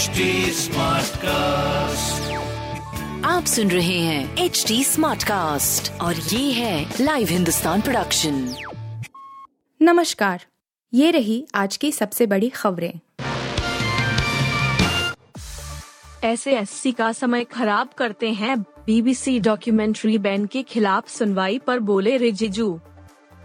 HD cast आप सुन रहे हैं एच डी स्मार्ट कास्ट और ये है लाइव हिंदुस्तान प्रोडक्शन नमस्कार ये रही आज की सबसे बड़ी खबरें। ऐसे एससी का समय खराब करते हैं। बीबीसी डॉक्यूमेंट्री बैन के खिलाफ सुनवाई पर बोले रिजिजू।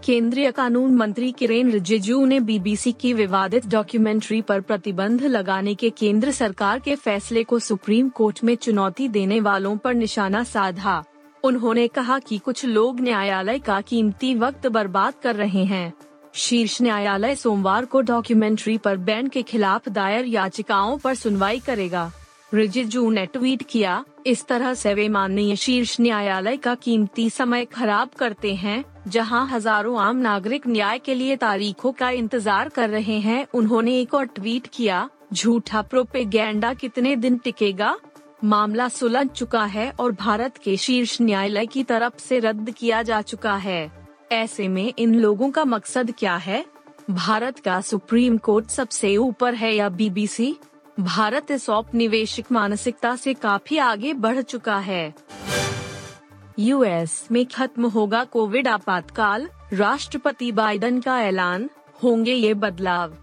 केंद्रीय कानून मंत्री किरेन रिजिजू ने बीबीसी की विवादित डॉक्यूमेंट्री पर प्रतिबंध लगाने के केंद्र सरकार के फैसले को सुप्रीम कोर्ट में चुनौती देने वालों पर निशाना साधा। उन्होंने कहा कि कुछ लोग न्यायालय का कीमती वक्त बर्बाद कर रहे हैं। शीर्ष न्यायालय सोमवार को डॉक्यूमेंट्री पर बैन के खिलाफ दायर याचिकाओं पर सुनवाई करेगा। रिजिजू ने ट्वीट किया, इस तरह से वे माननीय शीर्ष न्यायालय का कीमती समय खराब करते हैं, जहाँ हज़ारों आम नागरिक न्याय के लिए तारीखों का इंतज़ार कर रहे हैं, उन्होंने एक और ट्वीट किया, झूठा प्रोपेगेंडा कितने दिन टिकेगा? मामला सुलझ चुका है और भारत के शीर्ष न्यायालय की तरफ़ से रद्द किया जा चुका है। ऐसे में इन लोगों का मकसद क्या है? भारत का सुप्रीम कोर्ट सबसे ऊपर है या बीबीसी? भारत इस औपनिवेशिक मानसिकता से काफ़ी आगे बढ़ चुका है। यूएस में खत्म होगा कोविड आपातकाल, राष्ट्रपति बाइडन का ऐलान, होंगे ये बदलाव।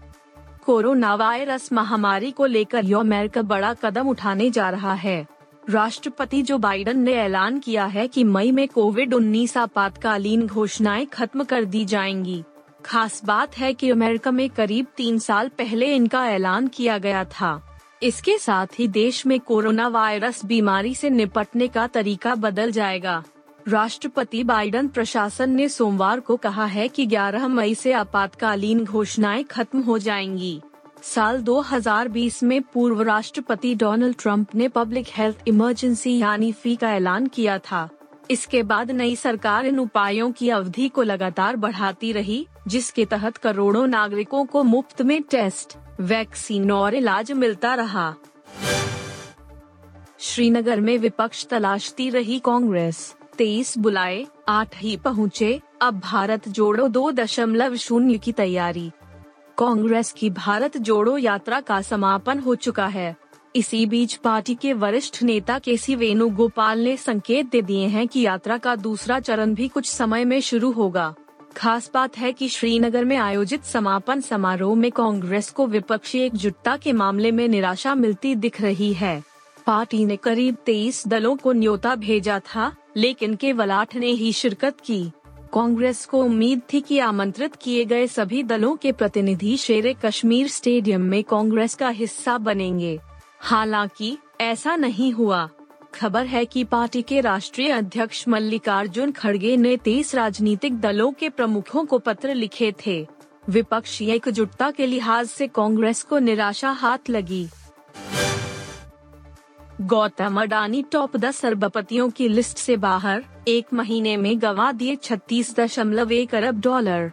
कोरोना वायरस महामारी को लेकर अमेरिका बड़ा कदम उठाने जा रहा है। राष्ट्रपति जो बाइडन ने ऐलान किया है कि मई में कोविड 19 आपातकालीन घोषणाएँ खत्म कर दी जाएँगी। खास बात है कि अमेरिका में करीब तीन साल पहले इनका ऐलान किया गया था। इसके साथ ही देश में कोरोना वायरस बीमारी से निपटने का तरीका बदल जाएगा। राष्ट्रपति बाइडन प्रशासन ने सोमवार को कहा है कि 11 मई से आपातकालीन घोषणाएँ खत्म हो जाएँगी। साल 2020 में पूर्व राष्ट्रपति डोनाल्ड ट्रंप ने पब्लिक हेल्थ इमरजेंसी यानी फ़ी का ऐलान किया था। इसके बाद नई सरकार इन उपायों की अवधि को लगातार बढ़ाती रही, जिसके तहत करोड़ों नागरिकों को मुफ़्त में टेस्ट, वैक्सीन और इलाज मिलता रहा। श्रीनगर में विपक्ष तलाशती रही कांग्रेस। तेईस बुलाए, आठ ही पहुँचे। अब भारत जोड़ो दो दशमलव शून्य की तैयारी। कांग्रेस की भारत जोड़ो यात्रा का समापन हो चुका है। इसी बीच पार्टी के वरिष्ठ नेता के सी वेणुगोपाल ने संकेत दे दिए हैं कि यात्रा का दूसरा चरण भी कुछ समय में शुरू होगा। खास बात है कि श्रीनगर में आयोजित समापन समारोह में कांग्रेस को विपक्षी एकजुटता के मामले में निराशा मिलती दिख रही है। पार्टी ने करीब तेईस दलों को न्योता भेजा था, लेकिन केवल आठ ने ही शिरकत की। कांग्रेस को उम्मीद थी कि आमंत्रित किए गए सभी दलों के प्रतिनिधि शेर कश्मीर स्टेडियम में कांग्रेस का हिस्सा बनेंगे। हालाँकि, ऐसा नहीं हुआ। खबर है कि पार्टी के राष्ट्रीय अध्यक्ष मल्लिकार्जुन खड़गे ने तेईस राजनीतिक दलों के प्रमुखों को पत्र लिखे थे। विपक्षी एकजुटता के लिहाज से कांग्रेस को निराशा हाथ लगी। गौतम अडानी टॉप दस अरबपतियों की लिस्ट से बाहर, एक महीने में गवा दिए छत्तीस दशमलव एक अरब डॉलर।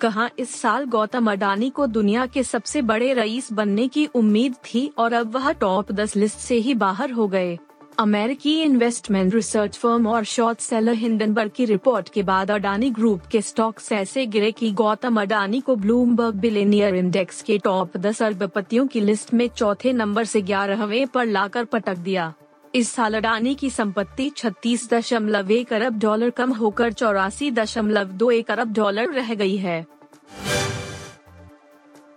कहा इस साल गौतम अडानी को दुनिया के सबसे बड़े रईस बनने की उम्मीद थी और अब वह टॉप दस लिस्ट से ही बाहर हो गए। अमेरिकी इन्वेस्टमेंट रिसर्च फर्म और शॉर्ट सेलर हिंडनबर्ग की रिपोर्ट के बाद अडानी ग्रुप के स्टॉक्स ऐसे गिरे कि गौतम अडानी को ब्लूमबर्ग बिलेनियर इंडेक्स के टॉप दस अरबपतियों की लिस्ट में चौथे नंबर से ग्यारहवें पर लाकर पटक दिया। इस साल अडानी की संपत्ति छत्तीस दशमलव एक अरब डॉलर कम होकर चौरासी दशमलव दो एक अरब डॉलर रह गई है।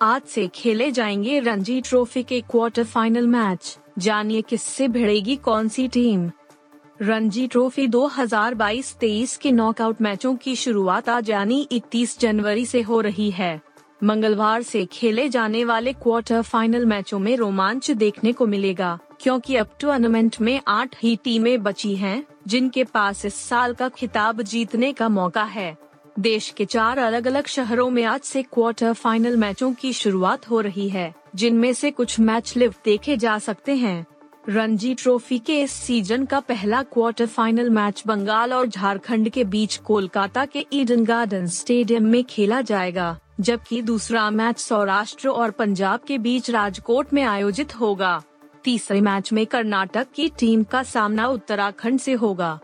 आज से खेले जाएँगे रणजी ट्रॉफी के क्वार्टर फाइनल मैच। जानिए किससे भिड़ेगी कौन सी टीम? रणजी ट्रॉफी 2022-23 के नॉकआउट मैचों की शुरुआत आज यानी 31 जनवरी से हो रही है। मंगलवार से खेले जाने वाले क्वार्टर फाइनल मैचों में रोमांच देखने को मिलेगा। क्योंकि अब टूर्नामेंट में आठ ही टीमें बची हैं, जिनके पास इस साल का खिताब जीतने का मौका है। देश के चार अलग अलग शहरों में आज से क्वार्टर फाइनल मैचों की शुरुआत हो रही है जिनमें से कुछ मैच लिव देखे जा सकते हैं। रणजी ट्रॉफी के इस सीज़न का पहला क्वार्टर फाइनल मैच बंगाल और झारखंड के बीच कोलकाता के ईडन गार्डन स्टेडियम में खेला जाएगा जबकि दूसरा मैच सौराष्ट्र और पंजाब के बीच राजकोट में आयोजित होगा। तीसरे मैच में कर्नाटक की टीम का सामना उत्तराखंड से होगा।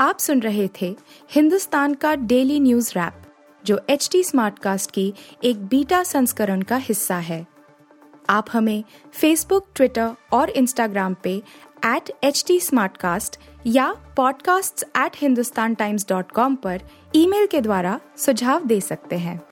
आप सुन रहे थे हिंदुस्तान का डेली न्यूज़ रैप, जो एच टी स्मार्ट कास्ट की एक बीटा संस्करण का हिस्सा है। आप हमें फेसबुक ट्विटर और इंस्टाग्राम पे एट एच टी या podcasts@hindustantimes.com पर ईमेल के द्वारा सुझाव दे सकते हैं।